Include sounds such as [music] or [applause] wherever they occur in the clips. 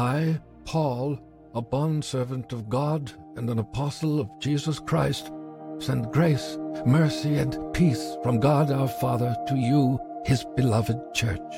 I, Paul, a bondservant of God and an apostle of Jesus Christ, send grace, mercy, and peace from God our Father to you, his beloved church.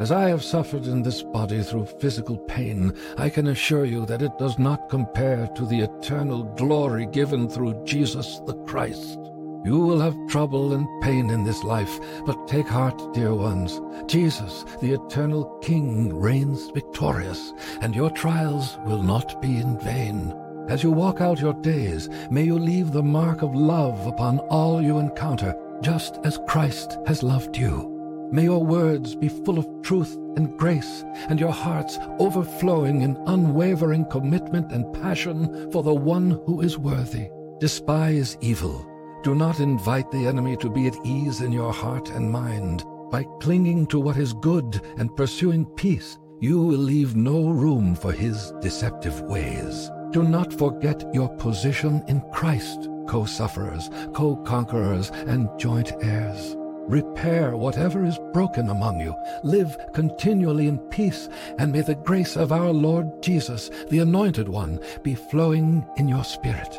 As I have suffered in this body through physical pain, I can assure you that it does not compare to the eternal glory given through Jesus the Christ. You will have trouble and pain in this life, but take heart, dear ones. Jesus, the eternal King, reigns victorious, and your trials will not be in vain. As you walk out your days, may you leave the mark of love upon all you encounter, just as Christ has loved you. May your words be full of truth and grace, and your hearts overflowing in unwavering commitment and passion for the one who is worthy. Despise evil. Do not invite the enemy to be at ease in your heart and mind. By clinging to what is good and pursuing peace, you will leave no room for his deceptive ways. Do not forget your position in Christ, co sufferers, co conquerors, and joint heirs. Repair whatever is broken among you. Live continually in peace, and may the grace of our Lord Jesus, the Anointed One, be flowing in your spirit.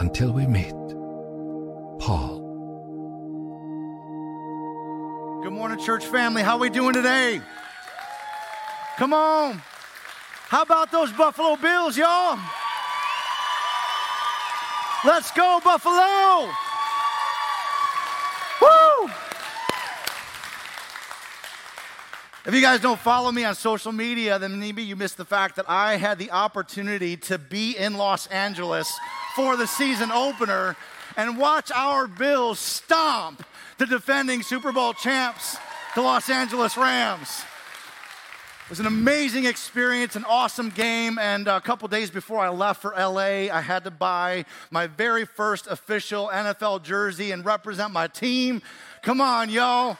Until we meet, Paul. Good morning, church family. How we doing today? Come on. How about those Buffalo Bills, y'all? Let's go, Buffalo! Woo! If you guys don't follow me on social media, then maybe you missed the fact that I had the opportunity to be in Los Angeles for the season opener and watch our Bills stomp the defending Super Bowl champs, the Los Angeles Rams. It was an amazing experience, an awesome game. And a couple days before I left for LA, I had to buy my very first official NFL jersey and represent my team. Come on, y'all.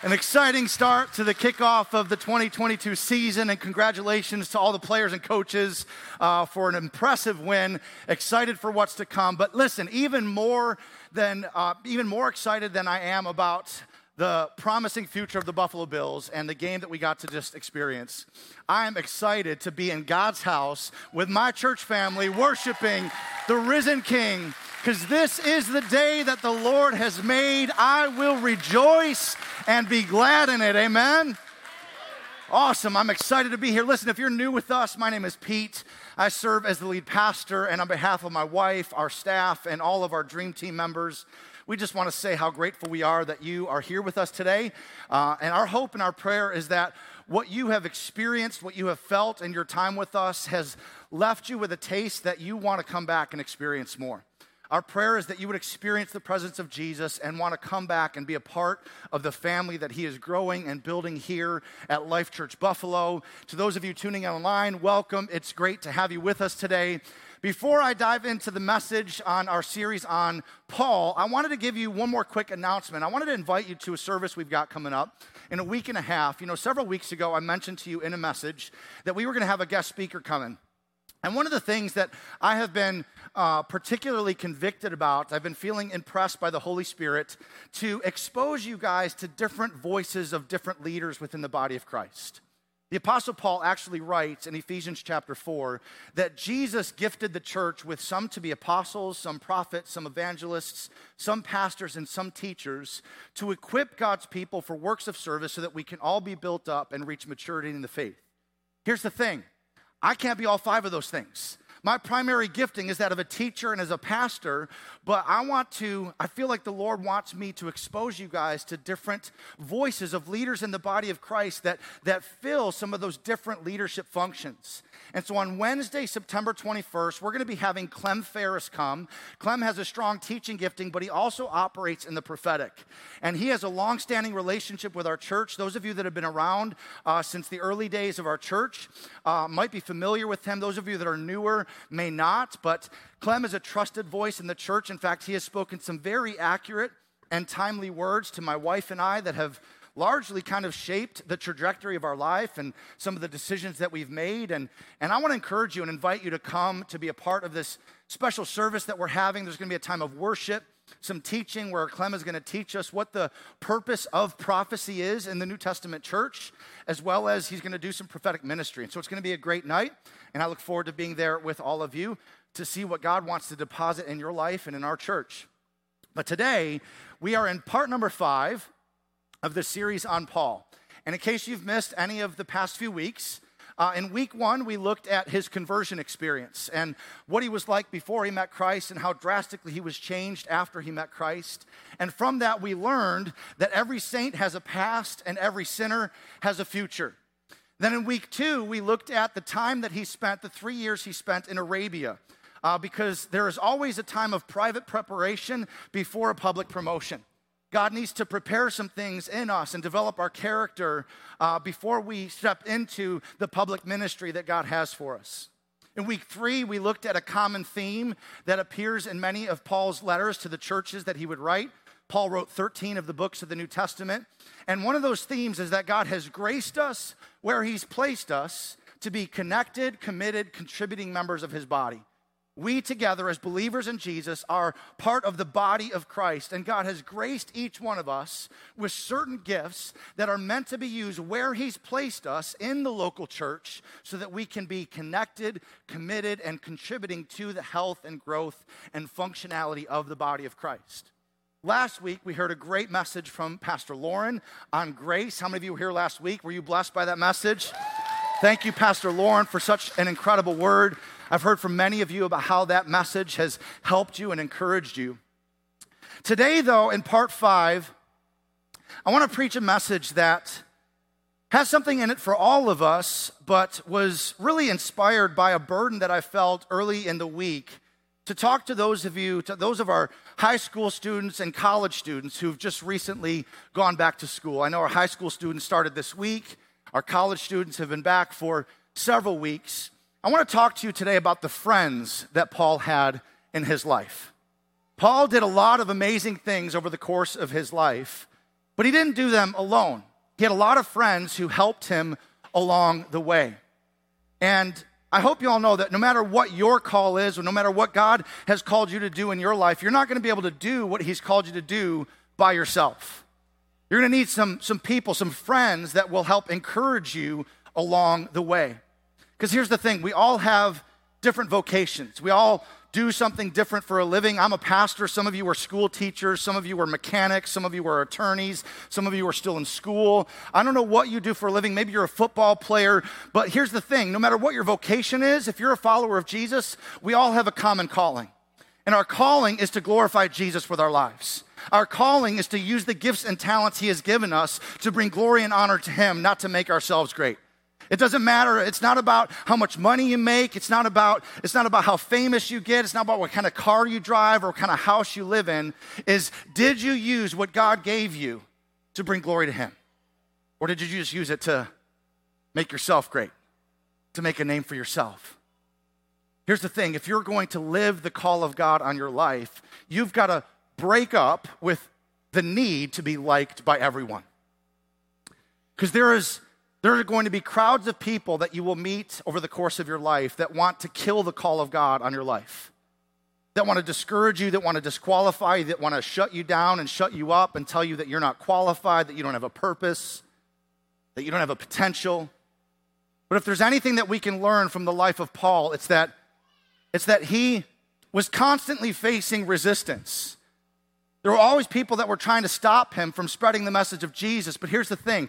An exciting start to the kickoff of the 2022 season, and congratulations to all the players and coaches uh, for an impressive win. Excited for what's to come. But listen, even more than, uh, even more excited than I am about the promising future of the Buffalo Bills and the game that we got to just experience. I am excited to be in God's house with my church family worshiping the risen King because this is the day that the Lord has made. I will rejoice and be glad in it. Amen. Awesome. I'm excited to be here. Listen, if you're new with us, my name is Pete. I serve as the lead pastor, and on behalf of my wife, our staff, and all of our dream team members, we just want to say how grateful we are that you are here with us today. Uh, and our hope and our prayer is that what you have experienced, what you have felt in your time with us, has left you with a taste that you want to come back and experience more. Our prayer is that you would experience the presence of Jesus and want to come back and be a part of the family that He is growing and building here at Life Church Buffalo. To those of you tuning in online, welcome. It's great to have you with us today. Before I dive into the message on our series on Paul, I wanted to give you one more quick announcement. I wanted to invite you to a service we've got coming up in a week and a half. You know, several weeks ago, I mentioned to you in a message that we were going to have a guest speaker coming. And one of the things that I have been uh, particularly convicted about, I've been feeling impressed by the Holy Spirit to expose you guys to different voices of different leaders within the body of Christ. The Apostle Paul actually writes in Ephesians chapter 4 that Jesus gifted the church with some to be apostles, some prophets, some evangelists, some pastors, and some teachers to equip God's people for works of service so that we can all be built up and reach maturity in the faith. Here's the thing I can't be all five of those things. My primary gifting is that of a teacher and as a pastor, but I want to, I feel like the Lord wants me to expose you guys to different voices of leaders in the body of Christ that, that fill some of those different leadership functions. And so on Wednesday, September 21st, we're going to be having Clem Ferris come. Clem has a strong teaching gifting, but he also operates in the prophetic. And he has a long standing relationship with our church. Those of you that have been around uh, since the early days of our church uh, might be familiar with him. Those of you that are newer may not, but Clem is a trusted voice in the church. In fact, he has spoken some very accurate and timely words to my wife and I that have largely kind of shaped the trajectory of our life and some of the decisions that we've made. And, and I want to encourage you and invite you to come to be a part of this special service that we're having. There's going to be a time of worship some teaching where Clem is going to teach us what the purpose of prophecy is in the New Testament church, as well as he's going to do some prophetic ministry. And so it's going to be a great night, and I look forward to being there with all of you to see what God wants to deposit in your life and in our church. But today, we are in part number five of the series on Paul. And in case you've missed any of the past few weeks, uh, in week one, we looked at his conversion experience and what he was like before he met Christ and how drastically he was changed after he met Christ. And from that, we learned that every saint has a past and every sinner has a future. Then in week two, we looked at the time that he spent, the three years he spent in Arabia. Uh, because there is always a time of private preparation before a public promotion. God needs to prepare some things in us and develop our character uh, before we step into the public ministry that God has for us. In week three, we looked at a common theme that appears in many of Paul's letters to the churches that he would write. Paul wrote 13 of the books of the New Testament. And one of those themes is that God has graced us where he's placed us to be connected, committed, contributing members of his body we together as believers in Jesus are part of the body of Christ, and God has graced each one of us with certain gifts that are meant to be used where He's placed us in the local church so that we can be connected, committed, and contributing to the health and growth and functionality of the body of Christ. Last week, we heard a great message from Pastor Lauren on grace. How many of you were here last week? Were you blessed by that message? Thank you, Pastor Lauren, for such an incredible word. I've heard from many of you about how that message has helped you and encouraged you. Today, though, in part five, I want to preach a message that has something in it for all of us, but was really inspired by a burden that I felt early in the week to talk to those of you, to those of our high school students and college students who've just recently gone back to school. I know our high school students started this week, our college students have been back for several weeks. I want to talk to you today about the friends that Paul had in his life. Paul did a lot of amazing things over the course of his life, but he didn't do them alone. He had a lot of friends who helped him along the way. And I hope you all know that no matter what your call is, or no matter what God has called you to do in your life, you're not going to be able to do what He's called you to do by yourself. You're going to need some, some people, some friends that will help encourage you along the way. Because here's the thing we all have different vocations. We all do something different for a living. I'm a pastor. Some of you are school teachers. Some of you are mechanics. Some of you are attorneys. Some of you are still in school. I don't know what you do for a living. Maybe you're a football player. But here's the thing no matter what your vocation is, if you're a follower of Jesus, we all have a common calling. And our calling is to glorify Jesus with our lives. Our calling is to use the gifts and talents He has given us to bring glory and honor to Him, not to make ourselves great. It doesn't matter. It's not about how much money you make. It's not about, it's not about how famous you get. It's not about what kind of car you drive or what kind of house you live in. Is did you use what God gave you to bring glory to Him? Or did you just use it to make yourself great, to make a name for yourself? Here's the thing if you're going to live the call of God on your life, you've got to break up with the need to be liked by everyone. Because there is there are going to be crowds of people that you will meet over the course of your life that want to kill the call of God on your life, that want to discourage you, that want to disqualify you, that want to shut you down and shut you up and tell you that you're not qualified, that you don't have a purpose, that you don't have a potential. But if there's anything that we can learn from the life of Paul, it's that, it's that he was constantly facing resistance. There were always people that were trying to stop him from spreading the message of Jesus. But here's the thing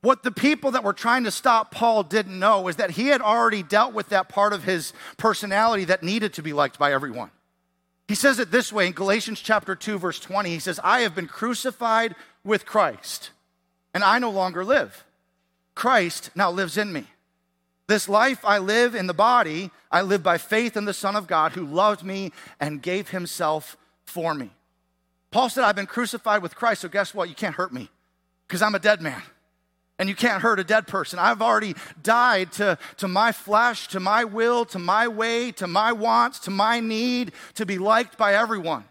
what the people that were trying to stop Paul didn't know is that he had already dealt with that part of his personality that needed to be liked by everyone. He says it this way in Galatians chapter 2 verse 20. He says, "I have been crucified with Christ, and I no longer live. Christ now lives in me. This life I live in the body, I live by faith in the Son of God who loved me and gave himself for me." Paul said, "I've been crucified with Christ, so guess what? You can't hurt me because I'm a dead man." And you can't hurt a dead person. I've already died to, to my flesh, to my will, to my way, to my wants, to my need to be liked by everyone.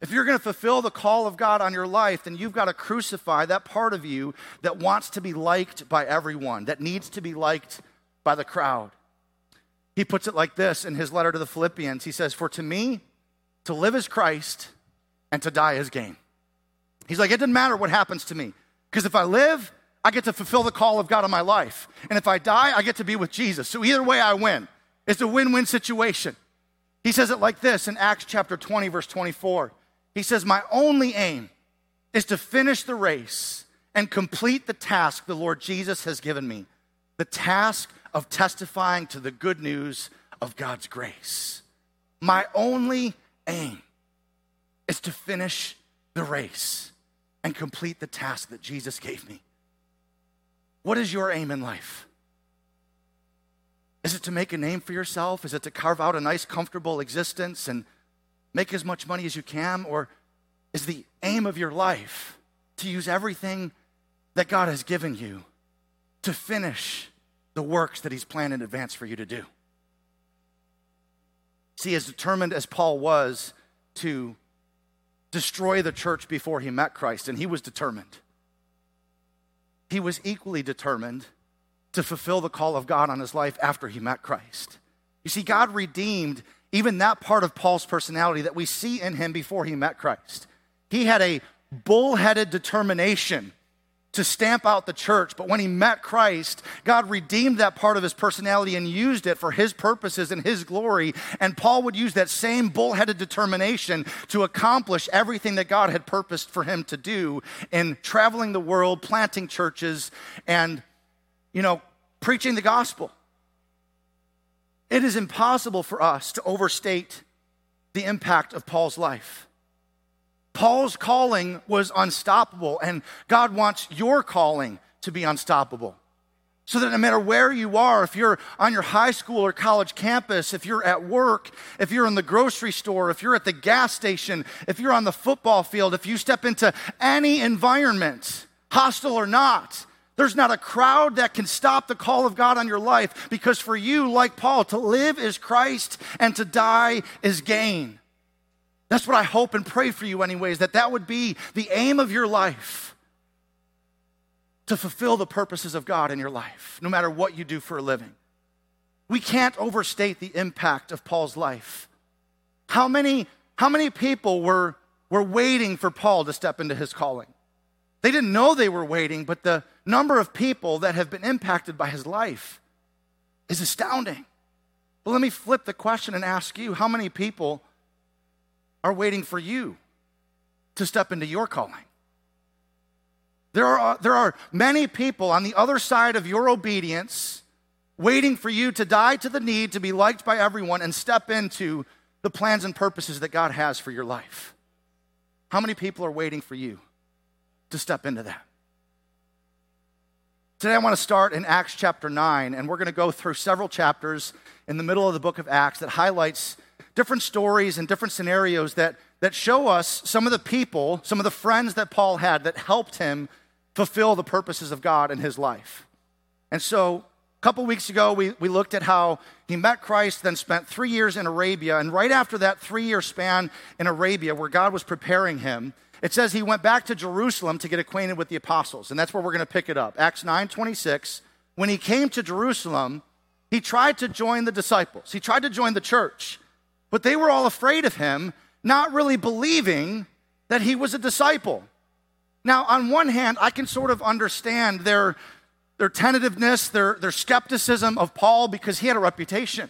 If you're going to fulfill the call of God on your life, then you've got to crucify that part of you that wants to be liked by everyone, that needs to be liked by the crowd. He puts it like this in his letter to the Philippians He says, For to me, to live is Christ and to die is gain. He's like, it doesn't matter what happens to me. Because if I live, I get to fulfill the call of God on my life. And if I die, I get to be with Jesus. So either way, I win. It's a win win situation. He says it like this in Acts chapter 20, verse 24. He says, My only aim is to finish the race and complete the task the Lord Jesus has given me the task of testifying to the good news of God's grace. My only aim is to finish the race and complete the task that Jesus gave me. What is your aim in life? Is it to make a name for yourself? Is it to carve out a nice, comfortable existence and make as much money as you can? Or is the aim of your life to use everything that God has given you to finish the works that He's planned in advance for you to do? See, as determined as Paul was to destroy the church before he met Christ, and he was determined, he was equally determined to fulfill the call of God on his life after he met Christ. You see, God redeemed even that part of Paul's personality that we see in him before he met Christ. He had a bullheaded determination to stamp out the church. But when he met Christ, God redeemed that part of his personality and used it for his purposes and his glory. And Paul would use that same bullheaded determination to accomplish everything that God had purposed for him to do in traveling the world, planting churches, and, you know, preaching the gospel. It is impossible for us to overstate the impact of Paul's life. Paul's calling was unstoppable, and God wants your calling to be unstoppable. So that no matter where you are, if you're on your high school or college campus, if you're at work, if you're in the grocery store, if you're at the gas station, if you're on the football field, if you step into any environment, hostile or not, there's not a crowd that can stop the call of God on your life because for you, like Paul, to live is Christ and to die is gain. That's what I hope and pray for you, anyways, that that would be the aim of your life to fulfill the purposes of God in your life, no matter what you do for a living. We can't overstate the impact of Paul's life. How many, how many people were, were waiting for Paul to step into his calling? They didn't know they were waiting, but the number of people that have been impacted by his life is astounding. But let me flip the question and ask you how many people are waiting for you to step into your calling. There are, there are many people on the other side of your obedience waiting for you to die to the need to be liked by everyone and step into the plans and purposes that God has for your life. How many people are waiting for you to step into that? Today, I want to start in Acts chapter 9, and we're going to go through several chapters in the middle of the book of Acts that highlights different stories and different scenarios that, that show us some of the people, some of the friends that Paul had that helped him fulfill the purposes of God in his life. And so, a couple weeks ago, we, we looked at how he met Christ, then spent three years in Arabia. And right after that three year span in Arabia, where God was preparing him, it says he went back to Jerusalem to get acquainted with the apostles. And that's where we're going to pick it up. Acts 9 26. When he came to Jerusalem, he tried to join the disciples, he tried to join the church. But they were all afraid of him, not really believing that he was a disciple. Now, on one hand, I can sort of understand their, their tentativeness, their, their skepticism of Paul because he had a reputation.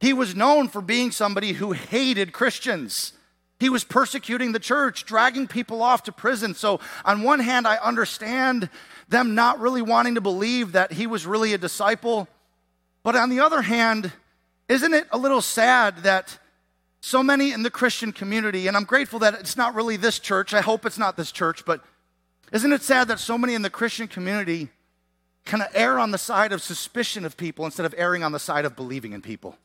He was known for being somebody who hated Christians. He was persecuting the church, dragging people off to prison. So, on one hand, I understand them not really wanting to believe that he was really a disciple. But on the other hand, isn't it a little sad that so many in the Christian community, and I'm grateful that it's not really this church, I hope it's not this church, but isn't it sad that so many in the Christian community kind of err on the side of suspicion of people instead of erring on the side of believing in people?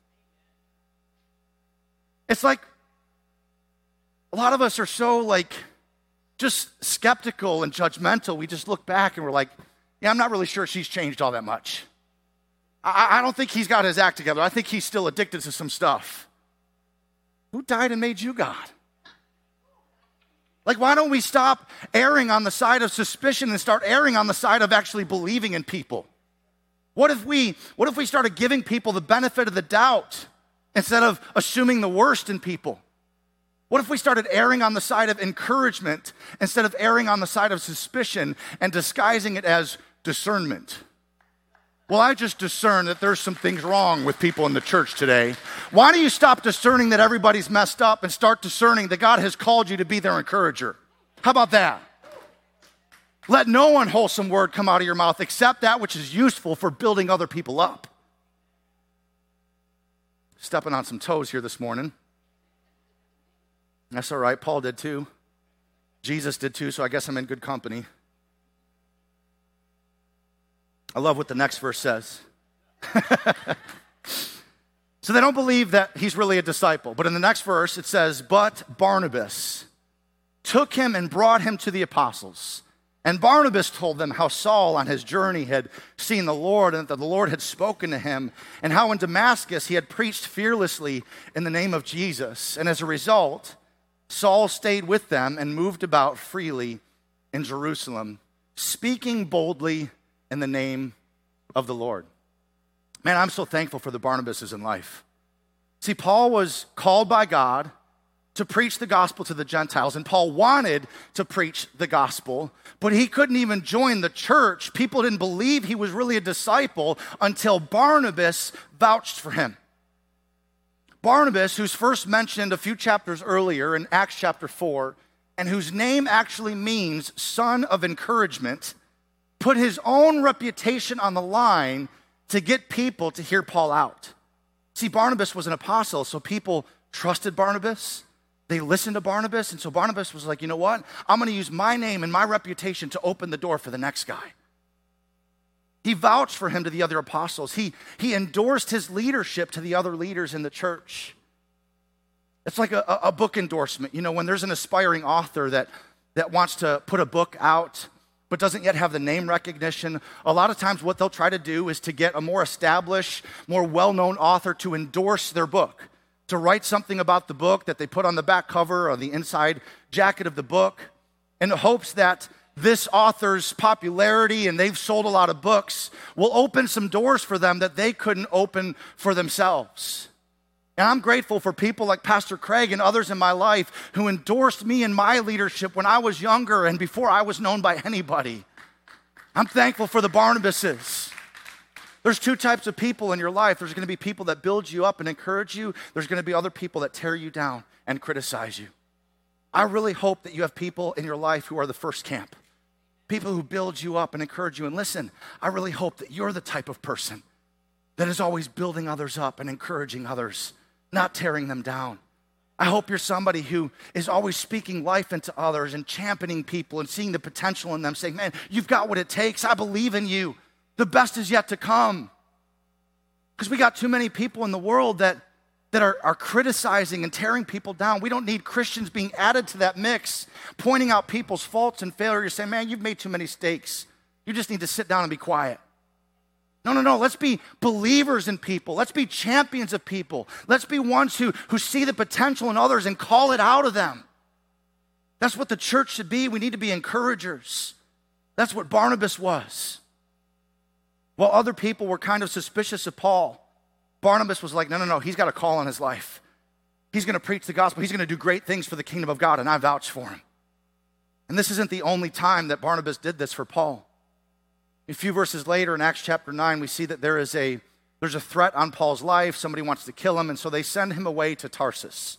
It's like a lot of us are so like just skeptical and judgmental. We just look back and we're like, yeah, I'm not really sure she's changed all that much. I, I don't think he's got his act together. I think he's still addicted to some stuff. Who died and made you God? Like, why don't we stop erring on the side of suspicion and start erring on the side of actually believing in people? What if we, what if we started giving people the benefit of the doubt instead of assuming the worst in people? What if we started erring on the side of encouragement instead of erring on the side of suspicion and disguising it as discernment? Well, I just discern that there's some things wrong with people in the church today. Why do you stop discerning that everybody's messed up and start discerning that God has called you to be their encourager? How about that? Let no unwholesome word come out of your mouth except that which is useful for building other people up. Stepping on some toes here this morning. That's all right. Paul did too. Jesus did too, so I guess I'm in good company. I love what the next verse says. [laughs] so they don't believe that he's really a disciple. But in the next verse, it says, But Barnabas took him and brought him to the apostles. And Barnabas told them how Saul on his journey had seen the Lord and that the Lord had spoken to him, and how in Damascus he had preached fearlessly in the name of Jesus. And as a result, Saul stayed with them and moved about freely in Jerusalem, speaking boldly in the name of the Lord. Man, I'm so thankful for the Barnabases in life. See, Paul was called by God to preach the gospel to the Gentiles, and Paul wanted to preach the gospel, but he couldn't even join the church. People didn't believe he was really a disciple until Barnabas vouched for him. Barnabas, who's first mentioned a few chapters earlier in Acts chapter 4, and whose name actually means son of encouragement, put his own reputation on the line to get people to hear Paul out. See, Barnabas was an apostle, so people trusted Barnabas. They listened to Barnabas, and so Barnabas was like, you know what? I'm going to use my name and my reputation to open the door for the next guy. He vouched for him to the other apostles. He, he endorsed his leadership to the other leaders in the church. It's like a, a book endorsement. You know, when there's an aspiring author that, that wants to put a book out, but doesn't yet have the name recognition, a lot of times what they'll try to do is to get a more established, more well known author to endorse their book, to write something about the book that they put on the back cover or the inside jacket of the book in the hopes that this author's popularity and they've sold a lot of books will open some doors for them that they couldn't open for themselves. And I'm grateful for people like Pastor Craig and others in my life who endorsed me in my leadership when I was younger and before I was known by anybody. I'm thankful for the Barnabases. There's two types of people in your life. There's going to be people that build you up and encourage you. There's going to be other people that tear you down and criticize you. I really hope that you have people in your life who are the first camp people who build you up and encourage you. And listen, I really hope that you're the type of person that is always building others up and encouraging others, not tearing them down. I hope you're somebody who is always speaking life into others and championing people and seeing the potential in them, saying, Man, you've got what it takes. I believe in you. The best is yet to come. Because we got too many people in the world that that are, are criticizing and tearing people down. We don't need Christians being added to that mix, pointing out people's faults and failures, saying, man, you've made too many mistakes. You just need to sit down and be quiet. No, no, no. Let's be believers in people. Let's be champions of people. Let's be ones who, who see the potential in others and call it out of them. That's what the church should be. We need to be encouragers. That's what Barnabas was. While other people were kind of suspicious of Paul, Barnabas was like, no, no, no, he's got a call on his life. He's going to preach the gospel. He's going to do great things for the kingdom of God, and I vouch for him. And this isn't the only time that Barnabas did this for Paul. A few verses later in Acts chapter 9, we see that there is a there's a threat on Paul's life. Somebody wants to kill him, and so they send him away to Tarsus.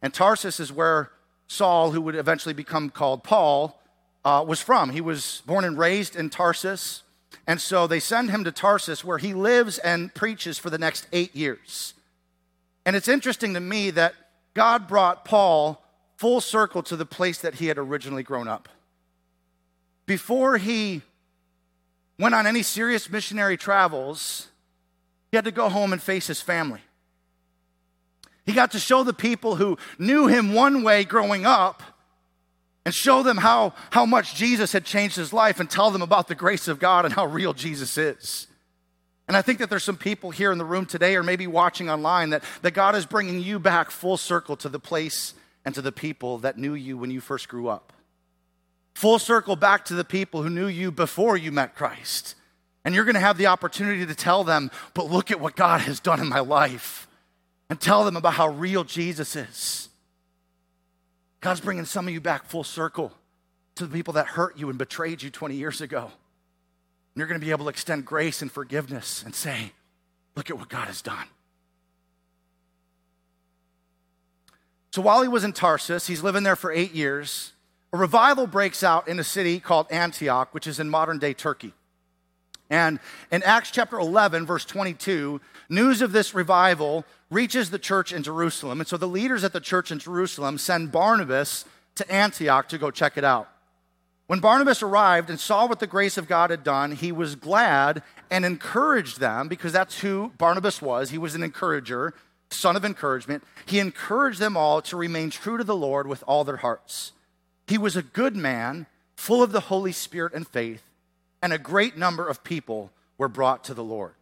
And Tarsus is where Saul, who would eventually become called Paul, uh, was from. He was born and raised in Tarsus. And so they send him to Tarsus, where he lives and preaches for the next eight years. And it's interesting to me that God brought Paul full circle to the place that he had originally grown up. Before he went on any serious missionary travels, he had to go home and face his family. He got to show the people who knew him one way growing up and show them how, how much Jesus had changed his life and tell them about the grace of God and how real Jesus is. And I think that there's some people here in the room today or maybe watching online that, that God is bringing you back full circle to the place and to the people that knew you when you first grew up. Full circle back to the people who knew you before you met Christ. And you're going to have the opportunity to tell them, but look at what God has done in my life. And tell them about how real Jesus is. God's bringing some of you back full circle to the people that hurt you and betrayed you 20 years ago. And you're going to be able to extend grace and forgiveness and say, Look at what God has done. So while he was in Tarsus, he's living there for eight years, a revival breaks out in a city called Antioch, which is in modern day Turkey. And in Acts chapter 11, verse 22, news of this revival reaches the church in Jerusalem. And so the leaders at the church in Jerusalem send Barnabas to Antioch to go check it out. When Barnabas arrived and saw what the grace of God had done, he was glad and encouraged them because that's who Barnabas was. He was an encourager, son of encouragement. He encouraged them all to remain true to the Lord with all their hearts. He was a good man, full of the Holy Spirit and faith, and a great number of people were brought to the Lord.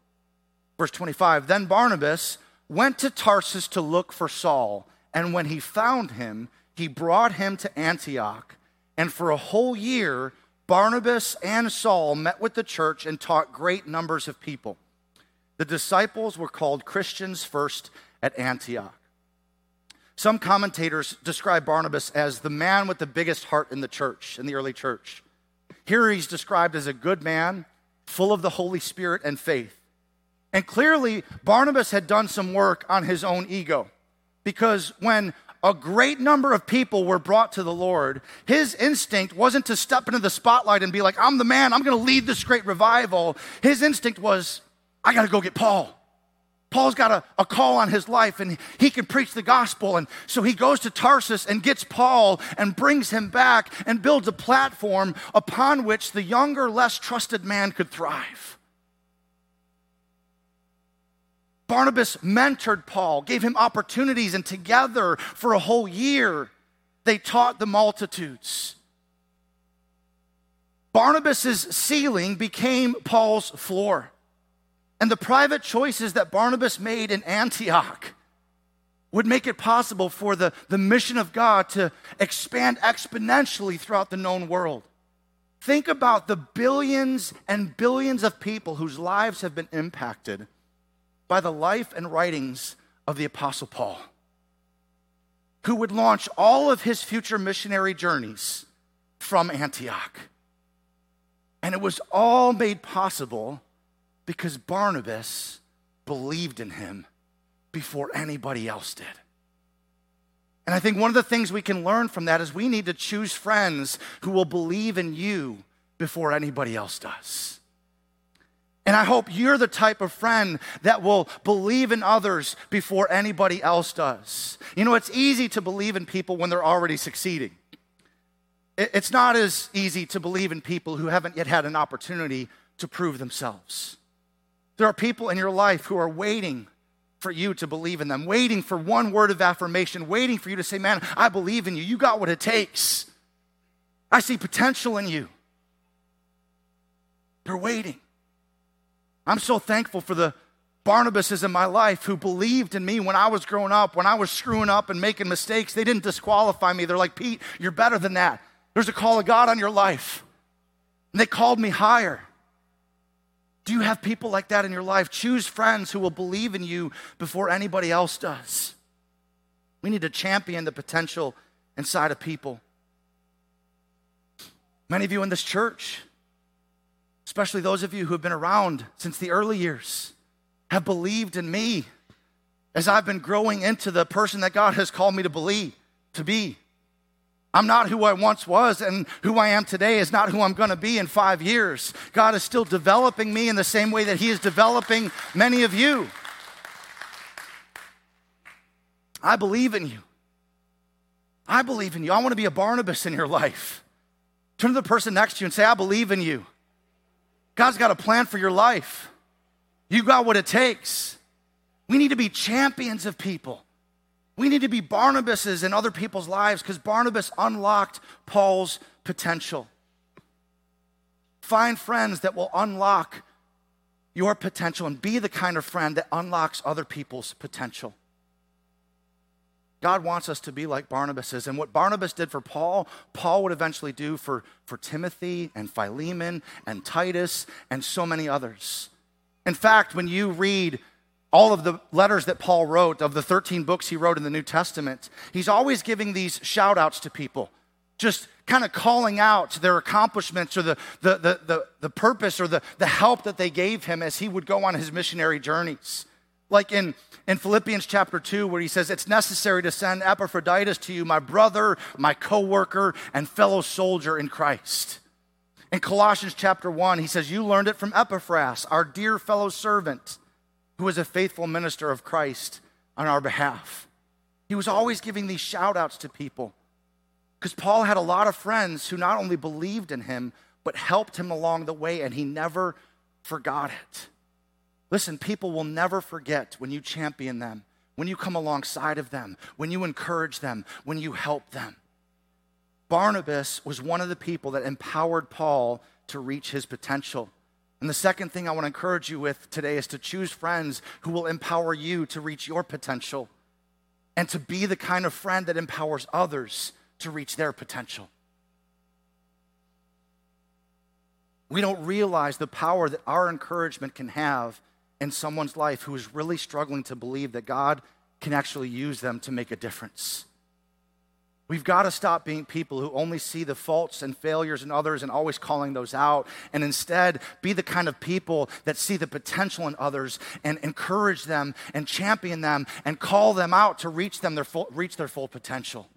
Verse 25 Then Barnabas went to Tarsus to look for Saul, and when he found him, he brought him to Antioch. And for a whole year, Barnabas and Saul met with the church and taught great numbers of people. The disciples were called Christians first at Antioch. Some commentators describe Barnabas as the man with the biggest heart in the church, in the early church. Here he's described as a good man, full of the Holy Spirit and faith. And clearly, Barnabas had done some work on his own ego. Because when a great number of people were brought to the Lord, his instinct wasn't to step into the spotlight and be like, I'm the man, I'm to lead this great revival. His instinct was, I got to go get Paul. Paul's got a, a call on his life and he can preach the gospel. And so he goes to Tarsus and gets Paul and brings him back and builds a platform upon which the younger, less trusted man could thrive. Barnabas mentored Paul, gave him opportunities, and together for a whole year, they taught the multitudes. Barnabas's ceiling became Paul's floor. And the private choices that Barnabas made in Antioch would make it possible for the, the mission of God to expand exponentially throughout the known world. Think about the billions and billions of people whose lives have been impacted by the life and writings of the Apostle Paul, who would launch all of his future missionary journeys from Antioch. And it was all made possible because Barnabas believed in him before anybody else did. And I think one of the things we can learn from that is we need to choose friends who will believe in you before anybody else does. And I hope you're the type of friend that will believe in others before anybody else does. You know, it's easy to believe in people when they're already succeeding. It's not as easy to believe in people who haven't yet had an opportunity to prove themselves. There are people in your life who are waiting for you to believe in them, waiting for one word of affirmation, waiting for you to say, Man, I believe in you. You got what it takes. I see potential in you. They're waiting. I'm so thankful for the Barnabases in my life who believed in me when I was growing up, when I was screwing up and making mistakes. They didn't disqualify me. They're like, Pete, you're better than that. There's a call of God on your life. And they called me higher. Do you have people like that in your life? Choose friends who will believe in you before anybody else does. We need to champion the potential inside of people. Many of you in this church, especially those of you who have been around since the early years, have believed in me as I've been growing into the person that God has called me to believe, to be. I'm not who I once was, and who I am today is not who I'm going to be in five years. God is still developing me in the same way that He is developing many of you. I believe in you. I believe in you. I want to be a Barnabas in your life. Turn to the person next to you and say, I believe in you. God's got a plan for your life. You got what it takes. We need to be champions of people. We need to be Barnabases in other people's lives because Barnabas unlocked Paul's potential. Find friends that will unlock your potential and be the kind of friend that unlocks other people's potential. God wants us to be like Barnabas. And what Barnabas did for Paul, Paul would eventually do for, for Timothy and Philemon and Titus and so many others. In fact, when you read all of the letters that Paul wrote, of the 13 books he wrote in the New Testament, he's always giving these shout outs to people, just kind of calling out their accomplishments or the, the, the, the, the purpose or the, the help that they gave him as he would go on his missionary journeys. Like in, in Philippians chapter 2, where he says, It's necessary to send Epaphroditus to you, my brother, my co worker, and fellow soldier in Christ. In Colossians chapter 1, he says, You learned it from Epaphras, our dear fellow servant, who is a faithful minister of Christ on our behalf. He was always giving these shout outs to people because Paul had a lot of friends who not only believed in him, but helped him along the way, and he never forgot it. Listen, people will never forget when you champion them, when you come alongside of them, when you encourage them, when you help them. Barnabas was one of the people that empowered Paul to reach his potential. And the second thing I want to encourage you with today is to choose friends who will empower you to reach your potential and to be the kind of friend that empowers others to reach their potential. We don't realize the power that our encouragement can have in someone's life who is really struggling to believe that God can actually use them to make a difference. We've got to stop being people who only see the faults and failures in others and always calling those out, and instead be the kind of people that see the potential in others and encourage them and champion them and call them out to reach, them their full, reach their full potential.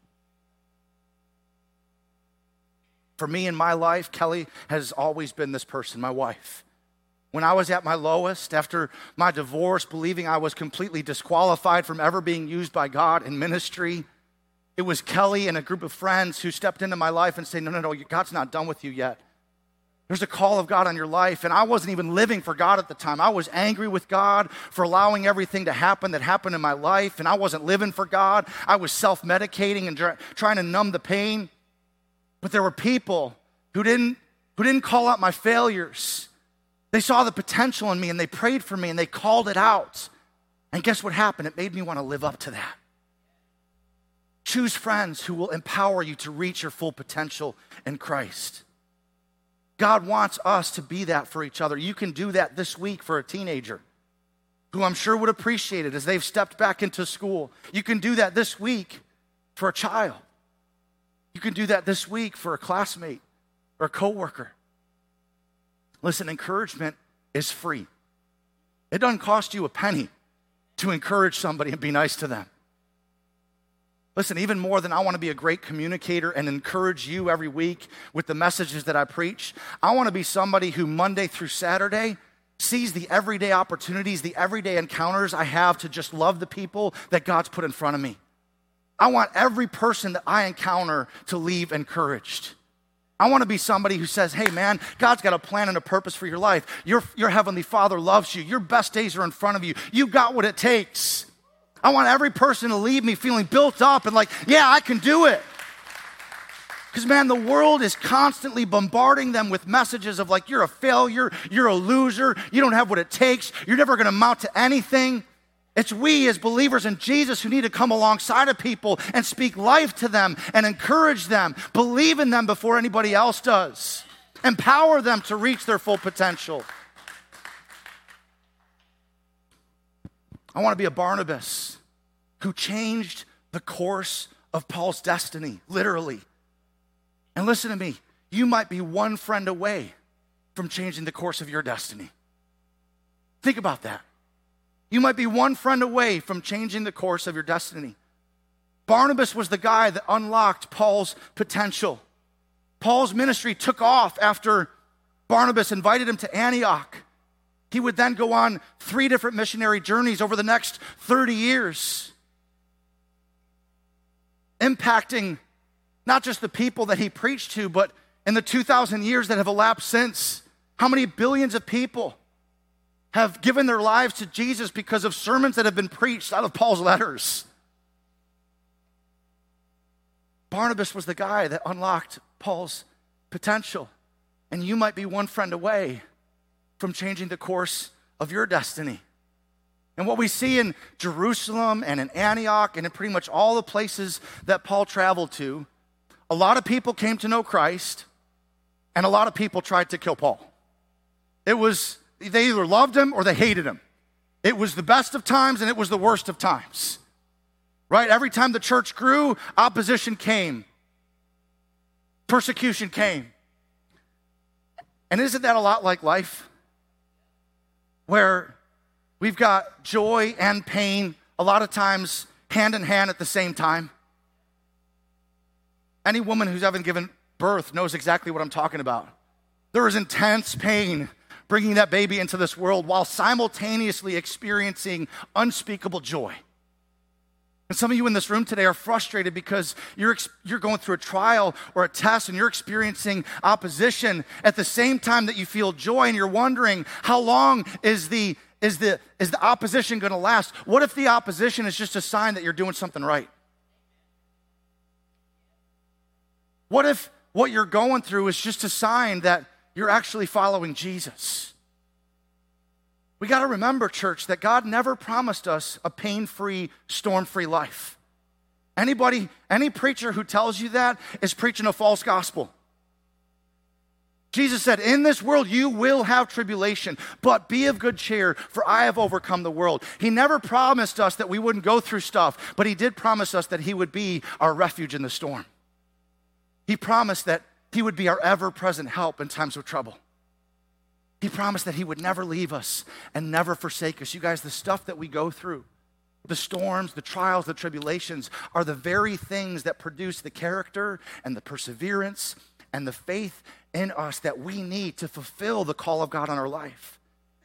For me in my life, Kelly has always been this person, my wife. When I was at my lowest, after my divorce, believing I was completely disqualified from ever being used by God in ministry, it was Kelly and a group of friends who stepped into my life and said, No, no, no, God's not done with you yet. There's a call of God on your life. And I wasn't even living for God at the time. I was angry with God for allowing everything to happen that happened in my life. And I wasn't living for God. I was self medicating and trying to numb the pain. But there were people who didn't, who didn't call out my failures they saw the potential in me and they prayed for me and they called it out. And guess what happened? It made me want to live up to that. Choose friends who will empower you to reach your full potential in Christ. God wants us to be that for each other. You can do that this week for a teenager who I'm sure would appreciate it as they've stepped back into school. You can do that this week for a child. You can do that this week for a classmate or a coworker. Listen, encouragement is free. It doesn't cost you a penny to encourage somebody and be nice to them. Listen, even more than I want to be a great communicator and encourage you every week with the messages that I preach, I want to be somebody who Monday through Saturday sees the everyday opportunities, the everyday encounters I have to just love the people that God's put in front of me. I want every person that I encounter to leave encouraged. I want to be somebody who says, hey, man, God's got a plan and a purpose for your life. Your, your Heavenly Father loves you. Your best days are in front of you. You've got what it takes. I want every person to leave me feeling built up and like, yeah, I can do it. Because, man, the world is constantly bombarding them with messages of like, you're a failure, you're a loser, you don't have what it takes, you're never going to amount to anything. It's we as believers in Jesus who need to come alongside of people and speak life to them and encourage them, believe in them before anybody else does, empower them to reach their full potential. I want to be a Barnabas who changed the course of Paul's destiny, literally. And listen to me, you might be one friend away from changing the course of your destiny. Think about that. You might be one friend away from changing the course of your destiny. Barnabas was the guy that unlocked Paul's potential. Paul's ministry took off after Barnabas invited him to Antioch. He would then go on three different missionary journeys over the next 30 years, impacting not just the people that he preached to, but in the 2,000 years that have elapsed since, how many billions of people have given their lives to Jesus because of sermons that have been preached out of Paul's letters. Barnabas was the guy that unlocked Paul's potential. And you might be one friend away from changing the course of your destiny. And what we see in Jerusalem and in Antioch and in pretty much all the places that Paul traveled to, a lot of people came to know Christ and a lot of people tried to kill Paul. It was they either loved him or they hated him. It was the best of times and it was the worst of times. Right? Every time the church grew, opposition came, persecution came. And isn't that a lot like life? Where we've got joy and pain a lot of times hand in hand at the same time. Any woman who's ever given birth knows exactly what I'm talking about. There is intense pain bringing that baby into this world while simultaneously experiencing unspeakable joy. And some of you in this room today are frustrated because you're, you're going through a trial or a test and you're experiencing opposition at the same time that you feel joy and you're wondering how long is the, is the, is the opposition going to last? What if the opposition is just a sign that you're doing something right? What if what you're going through is just a sign that you're actually following Jesus? We got to remember, church, that God never promised us a pain free, storm free life. Anybody, any preacher who tells you that is preaching a false gospel. Jesus said, In this world you will have tribulation, but be of good cheer, for I have overcome the world. He never promised us that we wouldn't go through stuff, but He did promise us that He would be our refuge in the storm. He promised that He would be our ever present help in times of trouble. He promised that He would never leave us and never forsake us. You guys, the stuff that we go through, the storms, the trials, the tribulations, are the very things that produce the character and the perseverance and the faith in us that we need to fulfill the call of God on our life,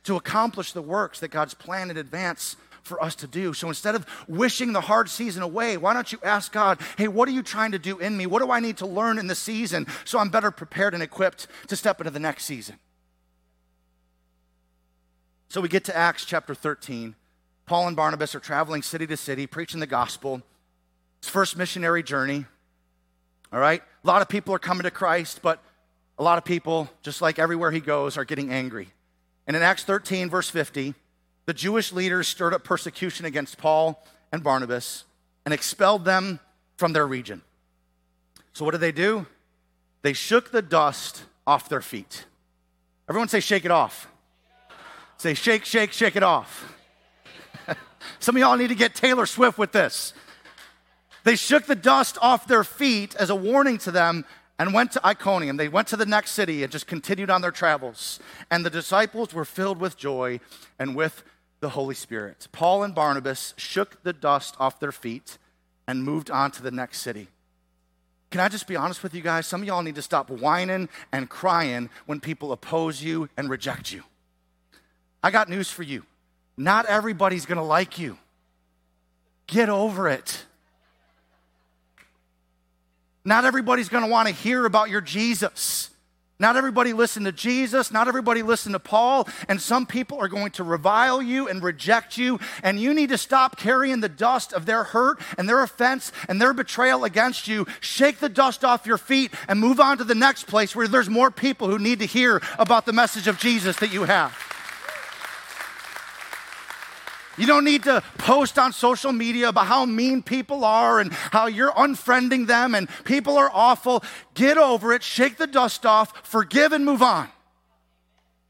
to accomplish the works that God's planned in advance for us to do. So instead of wishing the hard season away, why don't you ask God, hey, what are you trying to do in me? What do I need to learn in the season so I'm better prepared and equipped to step into the next season? So we get to Acts chapter 13. Paul and Barnabas are traveling city to city, preaching the gospel. His first missionary journey. All right? A lot of people are coming to Christ, but a lot of people, just like everywhere he goes, are getting angry. And in Acts 13, verse 50, the Jewish leaders stirred up persecution against Paul and Barnabas and expelled them from their region. So, what did they do? They shook the dust off their feet. Everyone say, shake it off. Say, shake, shake, shake it off. [laughs] Some of y'all need to get Taylor Swift with this. They shook the dust off their feet as a warning to them and went to Iconium. They went to the next city and just continued on their travels. And the disciples were filled with joy and with the Holy Spirit. Paul and Barnabas shook the dust off their feet and moved on to the next city. Can I just be honest with you guys? Some of y'all need to stop whining and crying when people oppose you and reject you. I got news for you. Not everybody's going to like you. Get over it. Not everybody's going to want to hear about your Jesus. Not everybody listened to Jesus. Not everybody listened to Paul. And some people are going to revile you and reject you. And you need to stop carrying the dust of their hurt and their offense and their betrayal against you. Shake the dust off your feet and move on to the next place where there's more people who need to hear about the message of Jesus that you have. You don't need to post on social media about how mean people are and how you're unfriending them and people are awful. Get over it, shake the dust off, forgive and move on.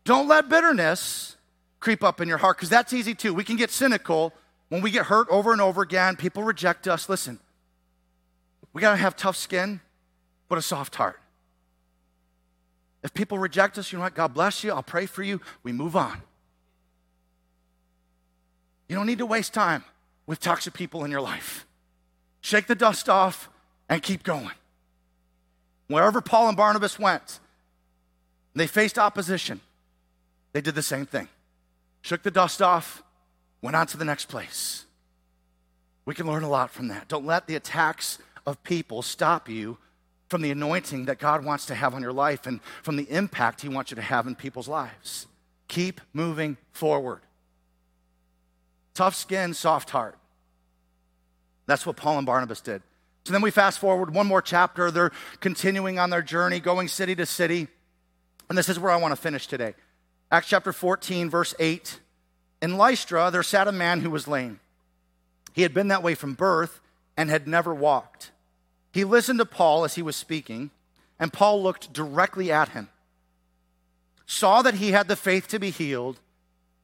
Don't let bitterness creep up in your heart because that's easy too. We can get cynical when we get hurt over and over again. People reject us. Listen, we got to have tough skin, but a soft heart. If people reject us, you know what? God bless you. I'll pray for you. We move on. You don't need to waste time with toxic people in your life. Shake the dust off and keep going. Wherever Paul and Barnabas went, they faced opposition. They did the same thing. Shook the dust off, went on to the next place. We can learn a lot from that. Don't let the attacks of people stop you from the anointing that God wants to have on your life and from the impact He wants you to have in people's lives. Keep moving forward. Tough skin, soft heart. That's what Paul and Barnabas did. So then we fast forward one more chapter. They're continuing on their journey, going city to city. And this is where I want to finish today. Acts chapter 14, verse 8. In Lystra, there sat a man who was lame. He had been that way from birth and had never walked. He listened to Paul as he was speaking, and Paul looked directly at him, saw that he had the faith to be healed,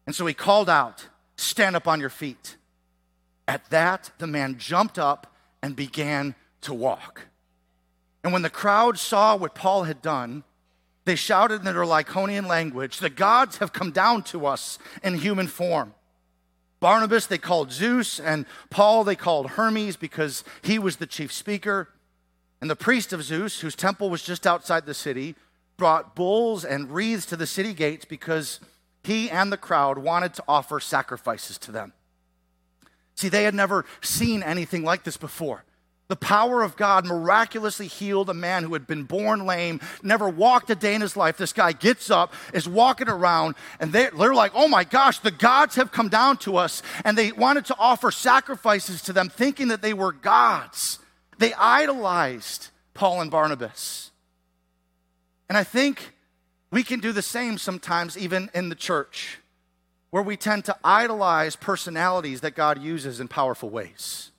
and so he called out, stand up on your feet. At that, the man jumped up and began to walk. And when the crowd saw what Paul had done, they shouted in their Lycaonian language, The gods have come down to us in human form. Barnabas they called Zeus, and Paul they called Hermes because he was the chief speaker. And the priest of Zeus, whose temple was just outside the city, brought bulls and wreaths to the city gates because he and the crowd wanted to offer sacrifices to them. See, they had never seen anything like this before. The power of God miraculously healed a man who had been born lame, never walked a day in his life. This guy gets up, is walking around, and they're, like, oh my gosh, the gods have come down to us. And they wanted to offer sacrifices to them, thinking that they were gods. They idolized Paul and Barnabas. And I think we can do the same sometimes, even in the church, where we tend to idolize personalities that God uses in powerful ways.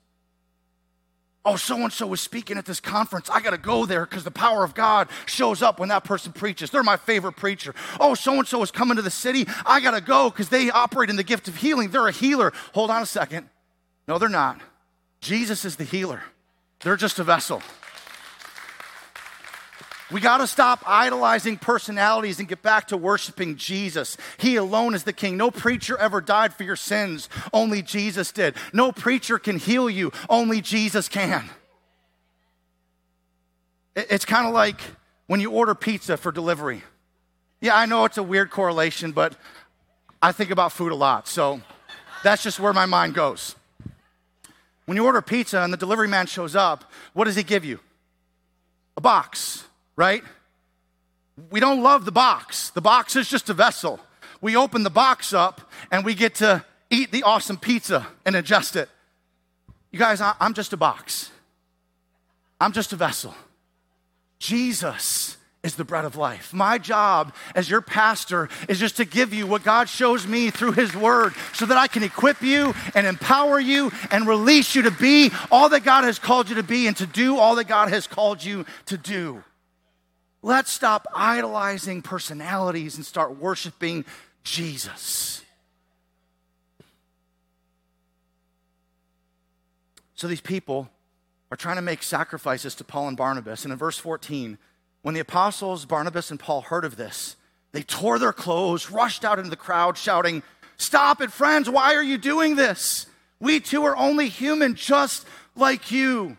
Oh, so and so was speaking at this conference. I got to go there because the power of God shows up when that person preaches. They're my favorite preacher. Oh, so and so is coming to the city. I got to go because they operate in the gift of healing. They're a healer. Hold on a second. No, they're not. Jesus is the healer, they're just a vessel. We got to stop idolizing personalities and get back to worshiping Jesus. He alone is the king. No preacher ever died for your sins. Only Jesus did. No preacher can heal you. Only Jesus can. It's kind of like when you order pizza for delivery. Yeah, I know it's a weird correlation, but I think about food a lot. So that's just where my mind goes. When you order pizza and the delivery man shows up, what does he give you? A box right? We don't love the box. The box is just a vessel. We open the box up and we get to eat the awesome pizza and adjust it. You guys, I'm just a box. I'm just a vessel. Jesus is the bread of life. My job as your pastor is just to give you what God shows me through His Word so that I can equip you and empower you and release you to be all that God has called you to be and to do all that God has called you to do. Let's stop idolizing personalities and start worshiping Jesus. So these people are trying to make sacrifices to Paul and Barnabas. And in verse 14, when the apostles, Barnabas and Paul, heard of this, they tore their clothes, rushed out into the crowd, shouting, Stop it, friends, why are you doing this? We too are only human, just like you.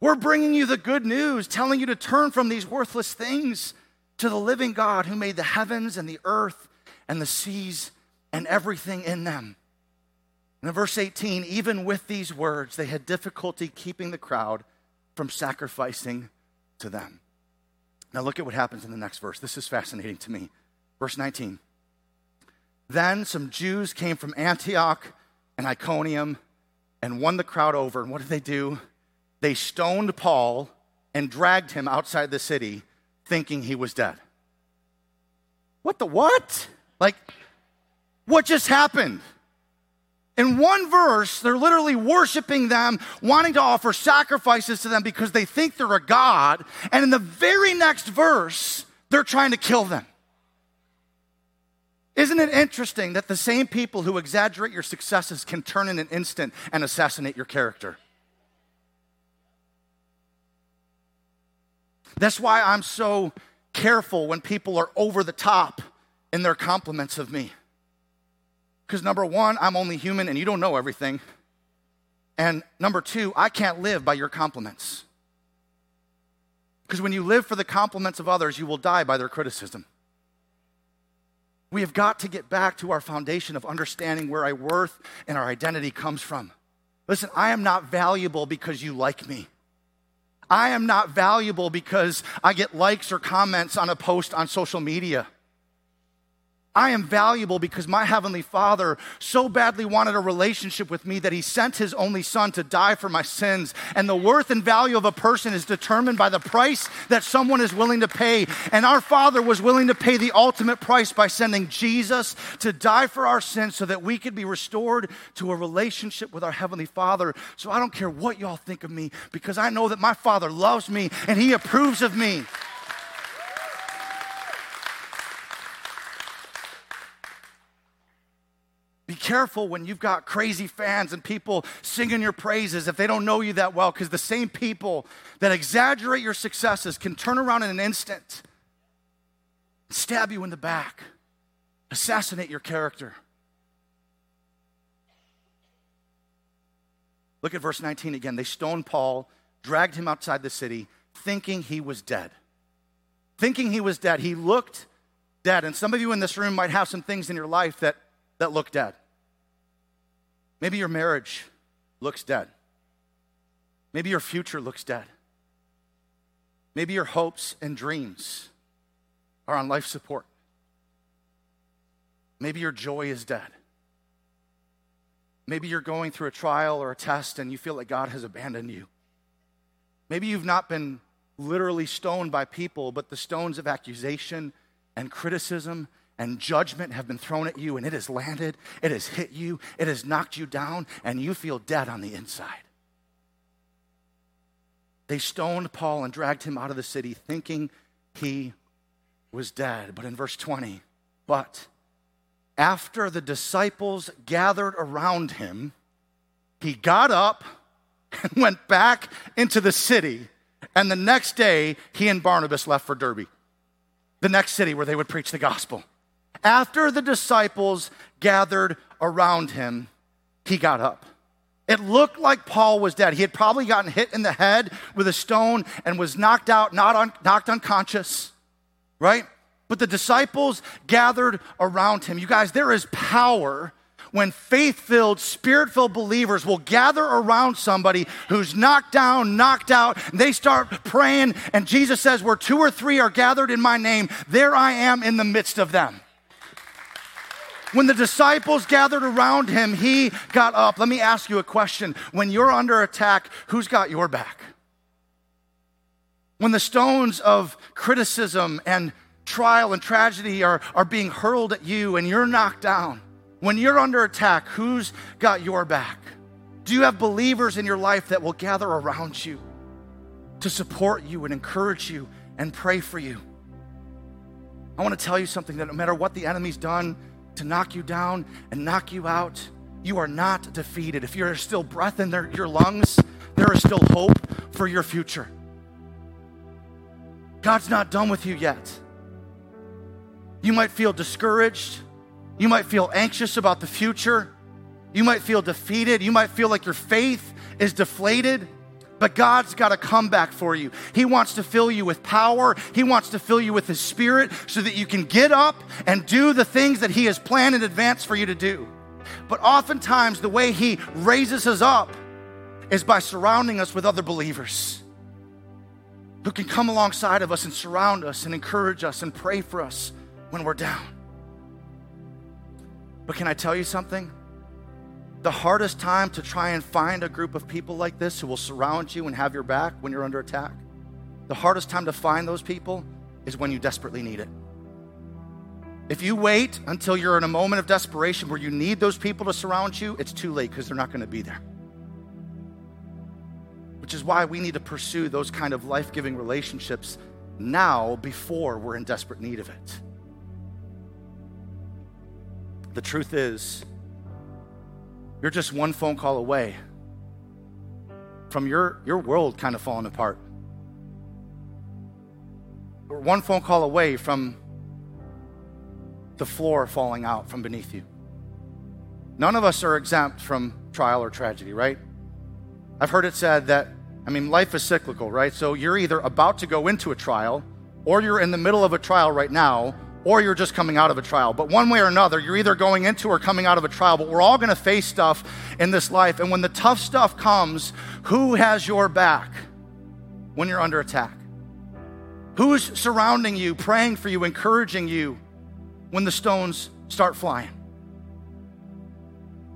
We're bringing you the good news, telling you to turn from these worthless things to the living God who made the heavens and the earth and the seas and everything in them. And in verse 18, even with these words, they had difficulty keeping the crowd from sacrificing to them. Now, look at what happens in the next verse. This is fascinating to me. Verse 19. Then some Jews came from Antioch and Iconium and won the crowd over. And what did they do? They stoned Paul and dragged him outside the city thinking he was dead. What the what? Like, what just happened? In one verse, they're literally worshiping them, wanting to offer sacrifices to them because they think they're a god. And in the very next verse, they're trying to kill them. Isn't it interesting that the same people who exaggerate your successes can turn in an instant and assassinate your character? That's why I'm so careful when people are over the top in their compliments of me. Because number one, I'm only human and you don't know everything. And number two, I can't live by your compliments. Because when you live for the compliments of others, you will die by their criticism. We have got to get back to our foundation of understanding where our worth and our identity comes from. Listen, I am not valuable because you like me. I am not valuable because I get likes or comments on a post on social media. I am valuable because my Heavenly Father so badly wanted a relationship with me that He sent His only Son to die for my sins. And the worth and value of a person is determined by the price that someone is willing to pay. And our Father was willing to pay the ultimate price by sending Jesus to die for our sins so that we could be restored to a relationship with our Heavenly Father. So I don't care what y'all think of me because I know that my Father loves me and He approves of me. Careful when you've got crazy fans and people singing your praises if they don't know you that well, because the same people that exaggerate your successes can turn around in an instant, stab you in the back, assassinate your character. Look at verse 19 again. They stoned Paul, dragged him outside the city, thinking he was dead. Thinking he was dead. He looked dead. And some of you in this room might have some things in your life that, that look dead. Maybe your marriage looks dead. Maybe your future looks dead. Maybe your hopes and dreams are on life support. Maybe your joy is dead. Maybe you're going through a trial or a test and you feel like God has abandoned you. Maybe you've not been literally stoned by people, but the stones of accusation and criticism and judgment have been thrown at you and it has landed, it has hit you, it has knocked you down, and you feel dead on the inside. They stoned Paul and dragged him out of the city thinking he was dead. But in verse 20, but after the disciples gathered around him, he got up and [laughs] went back into the city. And the next day, he and Barnabas left for Derbe, the next city where they would preach the gospel. After the disciples gathered around him, he got up. It looked like Paul was dead. He had probably gotten hit in the head with a stone and was knocked out, not un- knocked unconscious, right? But the disciples gathered around him. You guys, there is power when faith filled, spirit filled believers will gather around somebody who's knocked down, knocked out, and they start praying. And Jesus says, Where two or three are gathered in my name, there I am in the midst of them. When the disciples gathered around him, he got up. Let me ask you a question. When you're under attack, who's got your back? When the stones of criticism and trial and tragedy are, are being hurled at you and you're knocked down, when you're under attack, who's got your back? Do you have believers in your life that will gather around you to support you and encourage you and pray for you? I want to tell you something that no matter what the enemy's done to knock you down and knock you out, you are not defeated. If you're still breath in their, your lungs, there is still hope for your future. God's not done with you yet. You might feel discouraged. You might feel anxious about the future. You might feel defeated. You might feel like your faith is deflated. But God's got a comeback for you. He wants to fill you with power. He wants to fill you with His Spirit so that you can get up and do the things that He has planned in advance for you to do. But oftentimes, the way He raises us up is by surrounding us with other believers who can come alongside of us and surround us and encourage us and pray for us when we're down. But can I tell you something? The hardest time to try and find a group of people like this who will surround you and have your back when you're under attack, the hardest time to find those people is when you desperately need it. If you wait until you're in a moment of desperation where you need those people to surround you, it's too late because they're not going to be there. Which is why we need to pursue those kind of life giving relationships now before we're in desperate need of it. The truth is, you're just one phone call away from your, your world kind of falling apart. We're one phone call away from the floor falling out from beneath you. None of us are exempt from trial or tragedy, right? I've heard it said that, I mean, life is cyclical, right? So you're either about to go into a trial or you're in the middle of a trial right now or you're just coming out of a trial. But one way or another, you're either going into or coming out of a trial. But we're all going to face stuff in this life. And when the tough stuff comes, who has your back when you're under attack? Who's surrounding you, praying for you, encouraging you when the stones start flying?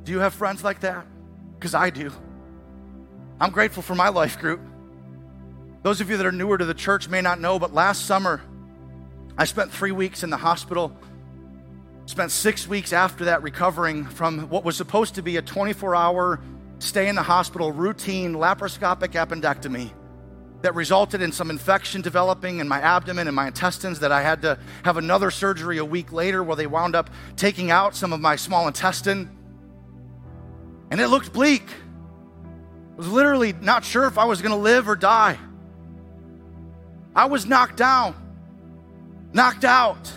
Do you have friends like that? Because I do. I'm grateful for my life group. Those of you that are newer to the church may not know, but last summer, I spent three weeks in the hospital. Spent six weeks after that recovering from what was supposed to be a 24 hour stay in the hospital, routine laparoscopic appendectomy that resulted in some infection developing in my abdomen and my intestines that I had to have another surgery a week later where they wound up taking out some of my small intestine. And it looked bleak. I was literally not sure if I was going to live or die. I was knocked down, knocked out.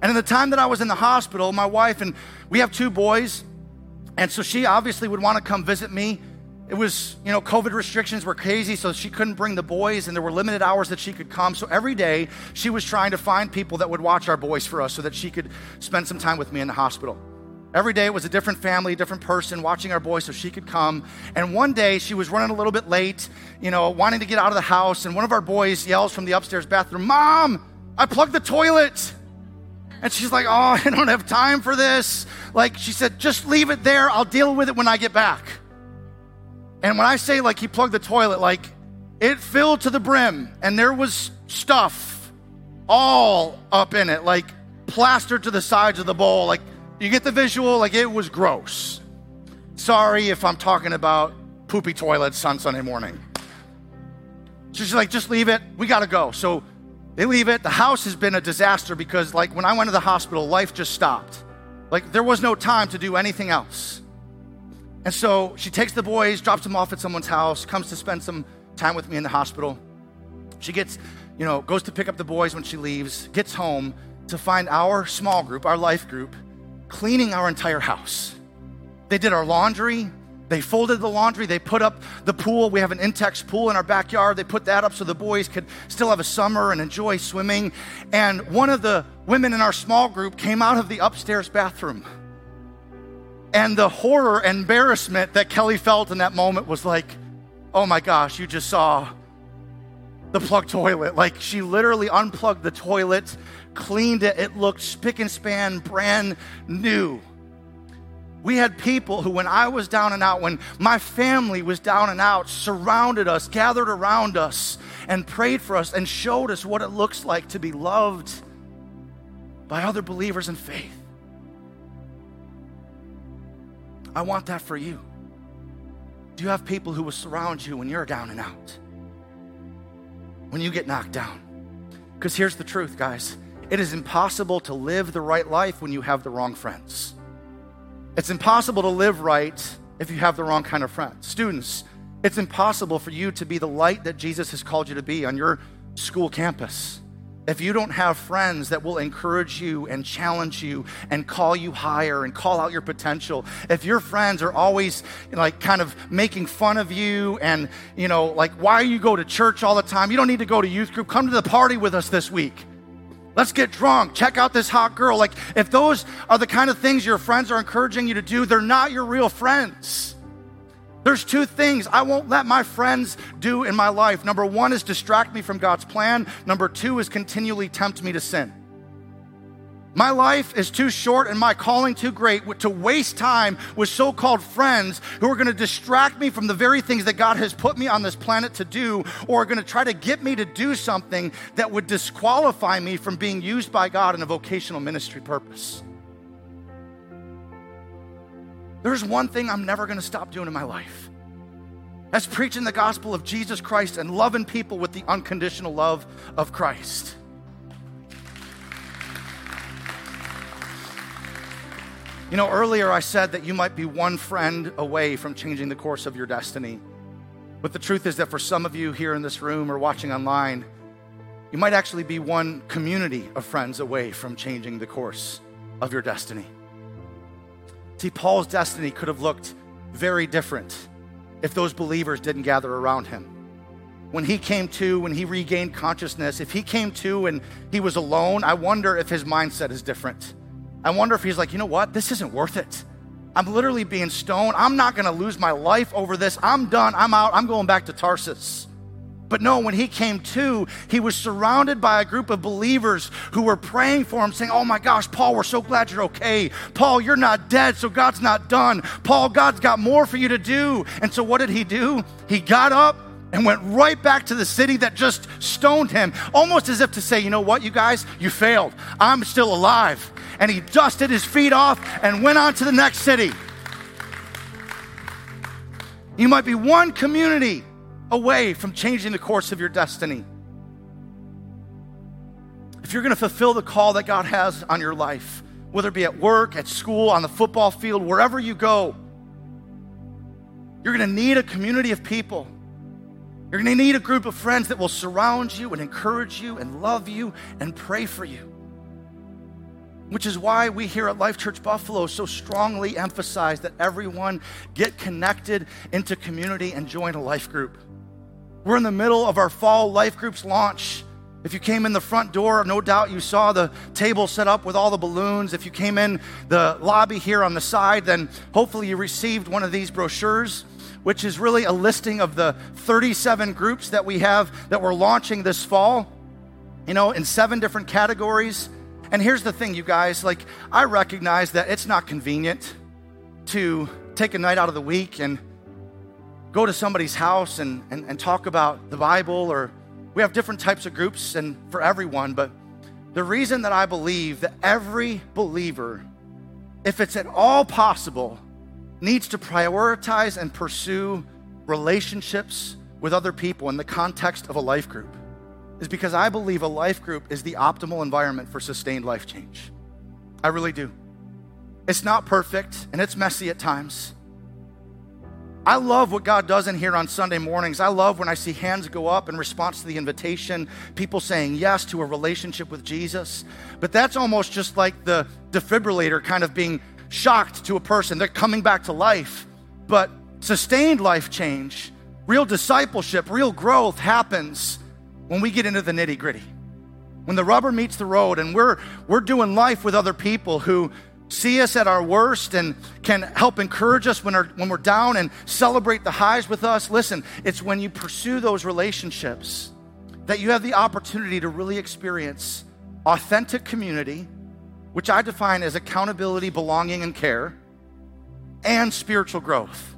And in the time that I was in the hospital, my wife and we have two boys, and so she obviously would want to come visit me. It was, you know, COVID restrictions were crazy, so she couldn't bring the boys, and there were limited hours that she could come. So every day, she was trying to find people that would watch our boys for us so that she could spend some time with me in the hospital. Every day it was a different family, a different person watching our boys so she could come. And one day she was running a little bit late, you know, wanting to get out of the house. And one of our boys yells from the upstairs bathroom, Mom, I plugged the toilet. And she's like, Oh, [laughs] I don't have time for this. Like, she said, Just leave it there. I'll deal with it when I get back. And when I say, like, he plugged the toilet, like, it filled to the brim and there was stuff all up in it, like plastered to the sides of the bowl. Like, you get the visual? Like, it was gross. Sorry if I'm talking about poopy toilets on Sunday morning. She's like, just leave it. We got to go. So they leave it. The house has been a disaster because, like, when I went to the hospital, life just stopped. Like, there was no time to do anything else. And so she takes the boys, drops them off at someone's house, comes to spend some time with me in the hospital. She gets, you know, goes to pick up the boys when she leaves, gets home to find our small group, our life group, cleaning our entire house. They did our laundry. They folded the laundry. They put up the pool. We have an Intex pool in our backyard. They put that up so the boys could still have a summer and enjoy swimming. And one of the women in our small group came out of the upstairs bathroom. And the horror and embarrassment that Kelly felt in that moment was like, oh my gosh, you just saw the plug toilet. Like she literally unplugged the toilet cleaned it. It looked spick and span, brand new. We had people who, when I was down and out, when my family was down and out, surrounded us, gathered around us, and prayed for us and showed us what it looks like to be loved by other believers in faith. I want that for you. Do you have people who will surround you when you're down and out? When you get knocked down? Because here's the truth, guys it is impossible to live the right life when you have the wrong friends. It's impossible to live right if you have the wrong kind of friends. Students, it's impossible for you to be the light that Jesus has called you to be on your school campus. If you don't have friends that will encourage you and challenge you and call you higher and call out your potential, if your friends are always like kind of making fun of you and, you know, like, why you go to church all the time? You don't need to go to youth group. Come to the party with us this week. Let's get drunk. Check out this hot girl. Like, if those are the kind of things your friends are encouraging you to do, they're not your real friends. There's two things I won't let my friends do in my life. Number one is distract me from God's plan, number two is continually tempt me to sin. My life is too short and my calling too great to waste time with so called friends who are going to distract me from the very things that God has put me on this planet to do, or are going to try to get me to do something that would disqualify me from being used by God in a vocational ministry purpose. There's one thing I'm never going to stop doing in my life. That's preaching the gospel of Jesus Christ and loving people with the unconditional love of Christ. You know, earlier I said that you might be one friend away from changing the course of your destiny. But the truth is that for some of you here in this room or watching online, you might actually be one community of friends away from changing the course of your destiny. See, Paul's destiny could have looked very different if those believers didn't gather around him. When he came to, when he regained consciousness, if he came to and he was alone, I wonder if his mindset is different. I wonder if he's like, you know what? This isn't worth it. I'm literally being stoned. I'm not going to lose my life over this. I'm done. I'm out. I'm going back to Tarsus. But no, when he came to, he was surrounded by a group of believers who were praying for him, saying, Oh my gosh, Paul, we're so glad you're okay. Paul, you're not dead, so God's not done. Paul, God's got more for you to do. And so what did he do? He got up and went right back to the city that just stoned him, almost as if to say, You know what, you guys, you failed. I'm still alive and he dusted his feet off and went on to the next city. You might be one community away from changing the course of your destiny. If you're going to fulfill the call that God has on your life, whether it be at work, at school, on the football field, wherever you go, You're going to need a community of people. You're going to need a group of friends that will surround you and encourage you and love you and pray for you. Which is why we here at Life Church Buffalo so strongly emphasize that everyone get connected into community and join a life group. We're in the middle of our fall life groups launch. If you came in the front door, no doubt you saw the table set up with all the balloons. If you came in the lobby here on the side, then hopefully you received one of these brochures, which is really a listing of the 37 groups that we have that we're launching this fall, you know, in seven different categories. And here's the thing, you guys like, I recognize that it's not convenient to take a night out of the week and go to somebody's house and, and, and talk about the Bible or we have different types of groups and for everyone, but the reason that I believe that every believer, if it's at all possible, needs to prioritize and pursue relationships with other people in the context of a life group is because I believe a life group is the optimal environment for sustained life change. I really do. It's not perfect and it's messy at times. I love what God does in here on Sunday mornings. I love when I see hands go up in response to the invitation, people saying yes to a relationship with Jesus. But that's almost just like the defibrillator kind of being shocked to a person. They're coming back to life. But sustained life change, real discipleship, real growth happens when we get into the nitty gritty. When the rubber meets the road and we're, we're doing life with other people who see us at our worst and can help encourage us when, our, when we're down and celebrate the highs with us. Listen, it's when you pursue those relationships that you have the opportunity to really experience authentic community, which I define as accountability, belonging, and care, and spiritual growth,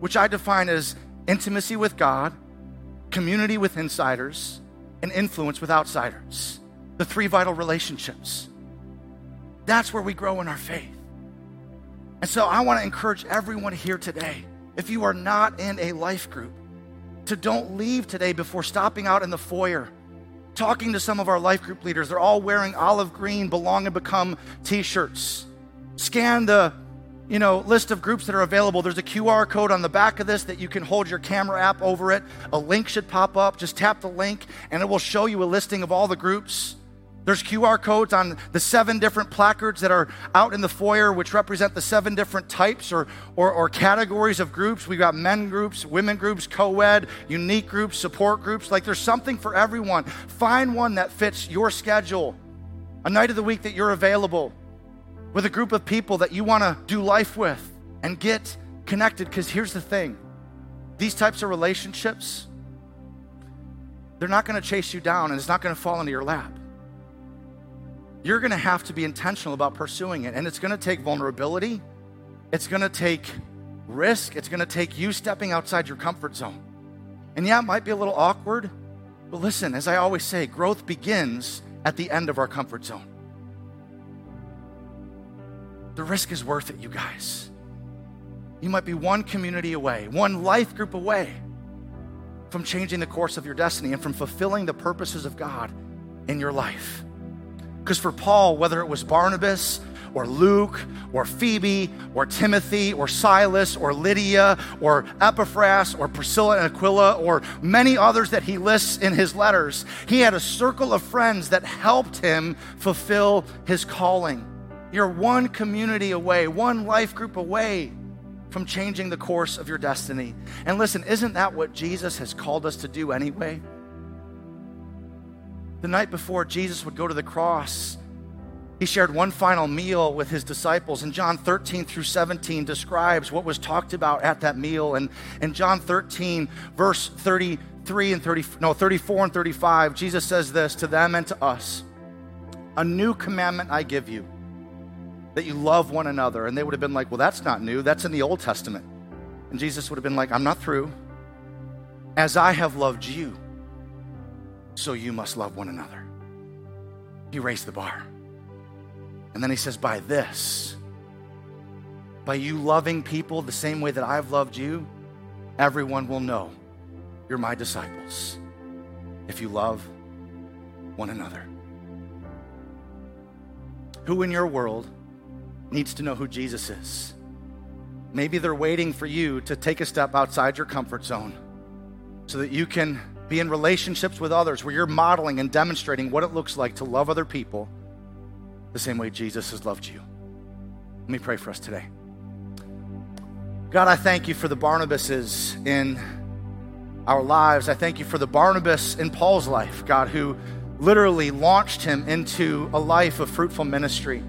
which I define as intimacy with God, community with insiders, and influence with outsiders. The three vital relationships. That's where we grow in our faith. And so I want to encourage everyone here today, if you are not in a life group, to don't leave today before stopping out in the foyer, talking to some of our life group leaders. They're all wearing olive green belong and become t-shirts. Scan the you know, list of groups that are available. There's a QR code on the back of this that you can hold your camera app over it. A link should pop up. Just tap the link and it will show you a listing of all the groups. There's QR codes on the seven different placards that are out in the foyer, which represent the seven different types or, or, or categories of groups. We've got men groups, women groups, co ed, unique groups, support groups. Like there's something for everyone. Find one that fits your schedule, a night of the week that you're available, with a group of people that you want to do life with and get connected. Because here's the thing these types of relationships, they're not going to chase you down and it's not going to fall into your lap you're going to have to be intentional about pursuing it. And it's going to take vulnerability, it's going to take risk, it's going to take you stepping outside your comfort zone. And yeah, it might be a little awkward, but listen, as I always say, growth begins at the end of our comfort zone. The risk is worth it, you guys. You might be one community away, one life group away from changing the course of your destiny and from fulfilling the purposes of God in your life. Because for Paul, whether it was Barnabas or Luke or Phoebe or Timothy or Silas or Lydia or Epaphras or Priscilla and Aquila or many others that he lists in his letters, he had a circle of friends that helped him fulfill his calling. You're one community away, one life group away from changing the course of your destiny. And listen, isn't that what Jesus has called us to do anyway? The night before Jesus would go to the cross, he shared one final meal with his disciples. And John 13 through 17 describes what was talked about at that meal. And in John 13, verse 33 and 30, no, 34 and 35, Jesus says this to them and to us A new commandment I give you, that you love one another. And they would have been like, Well, that's not new. That's in the Old Testament. And Jesus would have been like, I'm not through. As I have loved you, so you must love one another. He raised the bar. And then he says, By this, by you loving people the same way that I've loved you, everyone will know you're my disciples if you love one another. Who in your world needs to know who Jesus is? maybe they're waiting for you to take a step outside your comfort zone so that you can be in relationships with others where you're modeling and demonstrating what it looks like to love other people the same way Jesus has loved you. Let me pray for us today. God, I thank you for the Barnabases in our lives. I thank you for the Barnabas in Paul's life, God, who literally launched him into a life of fruitful ministry,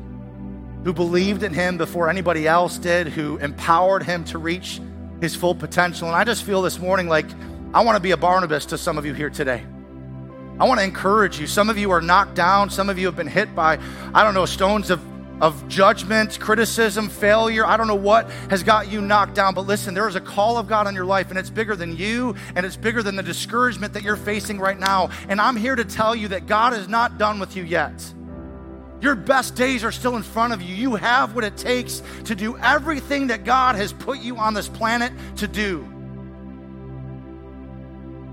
who believed in him before anybody else did, who empowered him to reach his full potential. And I just feel this morning like I want to be a Barnabas to some of you here today. I want to encourage you. Some of you are knocked down. Some of you have been hit by, I don't know, stones of, of judgment, criticism, failure. I don't know what has got you knocked down. But listen, there is a call of God on your life, and it's bigger than you, and it's bigger than the discouragement that you're facing right now. And I'm here to tell you that God is not done with you yet. Your best days are still in front of you. You have what it takes to do everything that God has put you on this planet to do.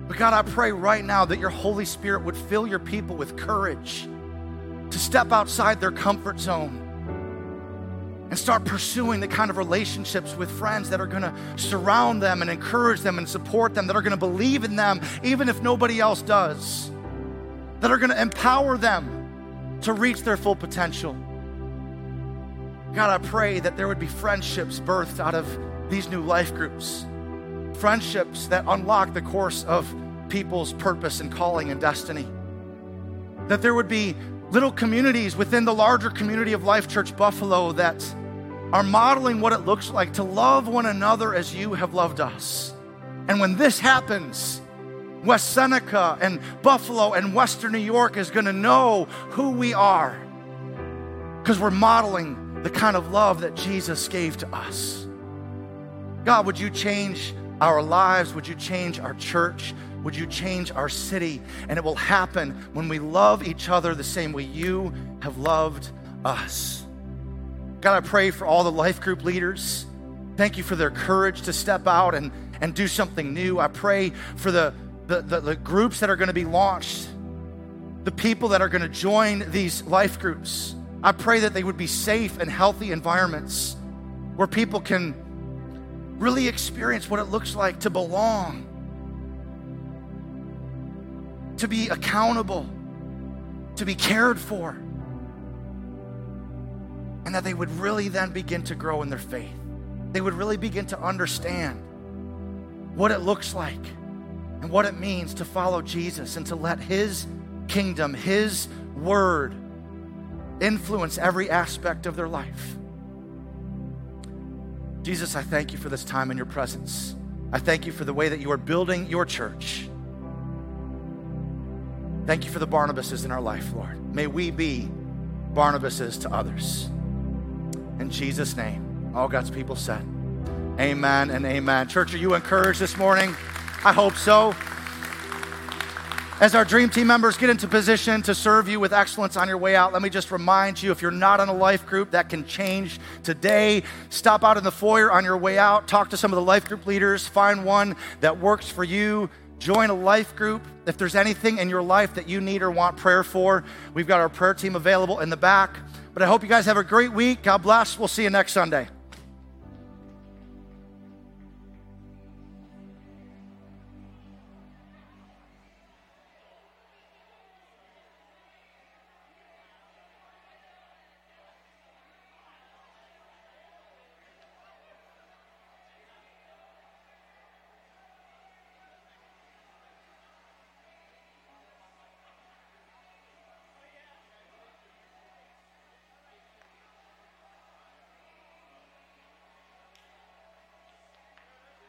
But God, I pray right now that your Holy Spirit would fill your people with courage to step outside their comfort zone and start pursuing the kind of relationships with friends that are going to surround them and encourage them and support them, that are going to believe in them even if nobody else does, that are going to empower them to reach their full potential. God, I pray that there would be friendships birthed out of these new life groups, friendships that unlock the course of people's purpose and calling and destiny. That there would be little communities within the larger community of Life Church Buffalo that are modeling what it looks like to love one another as you have loved us. And when this happens, West Seneca and Buffalo and Western New York is going to know who we are because we're modeling the kind of love that Jesus gave to us. God, would you change our lives? Would you change our church? Would you change our city? And it will happen when we love each other the same way you have loved us. God, I pray for all the life group leaders. Thank you for their courage to step out and, and do something new. I pray for the, the, the, the groups that are going to be launched, the people that are going to join these life groups. I pray that they would be safe and healthy environments where people can really experience what it looks like to belong to be accountable, to be cared for, and that they would really then begin to grow in their faith. They would really begin to understand what it looks like and what it means to follow Jesus and to let His kingdom, His word, influence every aspect of their life. Jesus, I thank you for this time in your presence. I thank you for the way that you are building your church. Thank you for the Barnabases in our life, Lord. May we be Barnabases to others. In Jesus' name, all God's people said, Amen and amen. Church, are you encouraged this morning? I hope so. As our dream team members get into position to serve you with excellence on your way out, let me just remind you if you're not in a life group, that can change today. Stop out in the foyer on your way out, talk to some of the life group leaders, find one that works for you. Join a life group. If there's anything in your life that you need or want prayer for, we've got our prayer team available in the back. But I hope you guys have a great week. God bless. We'll see you next Sunday.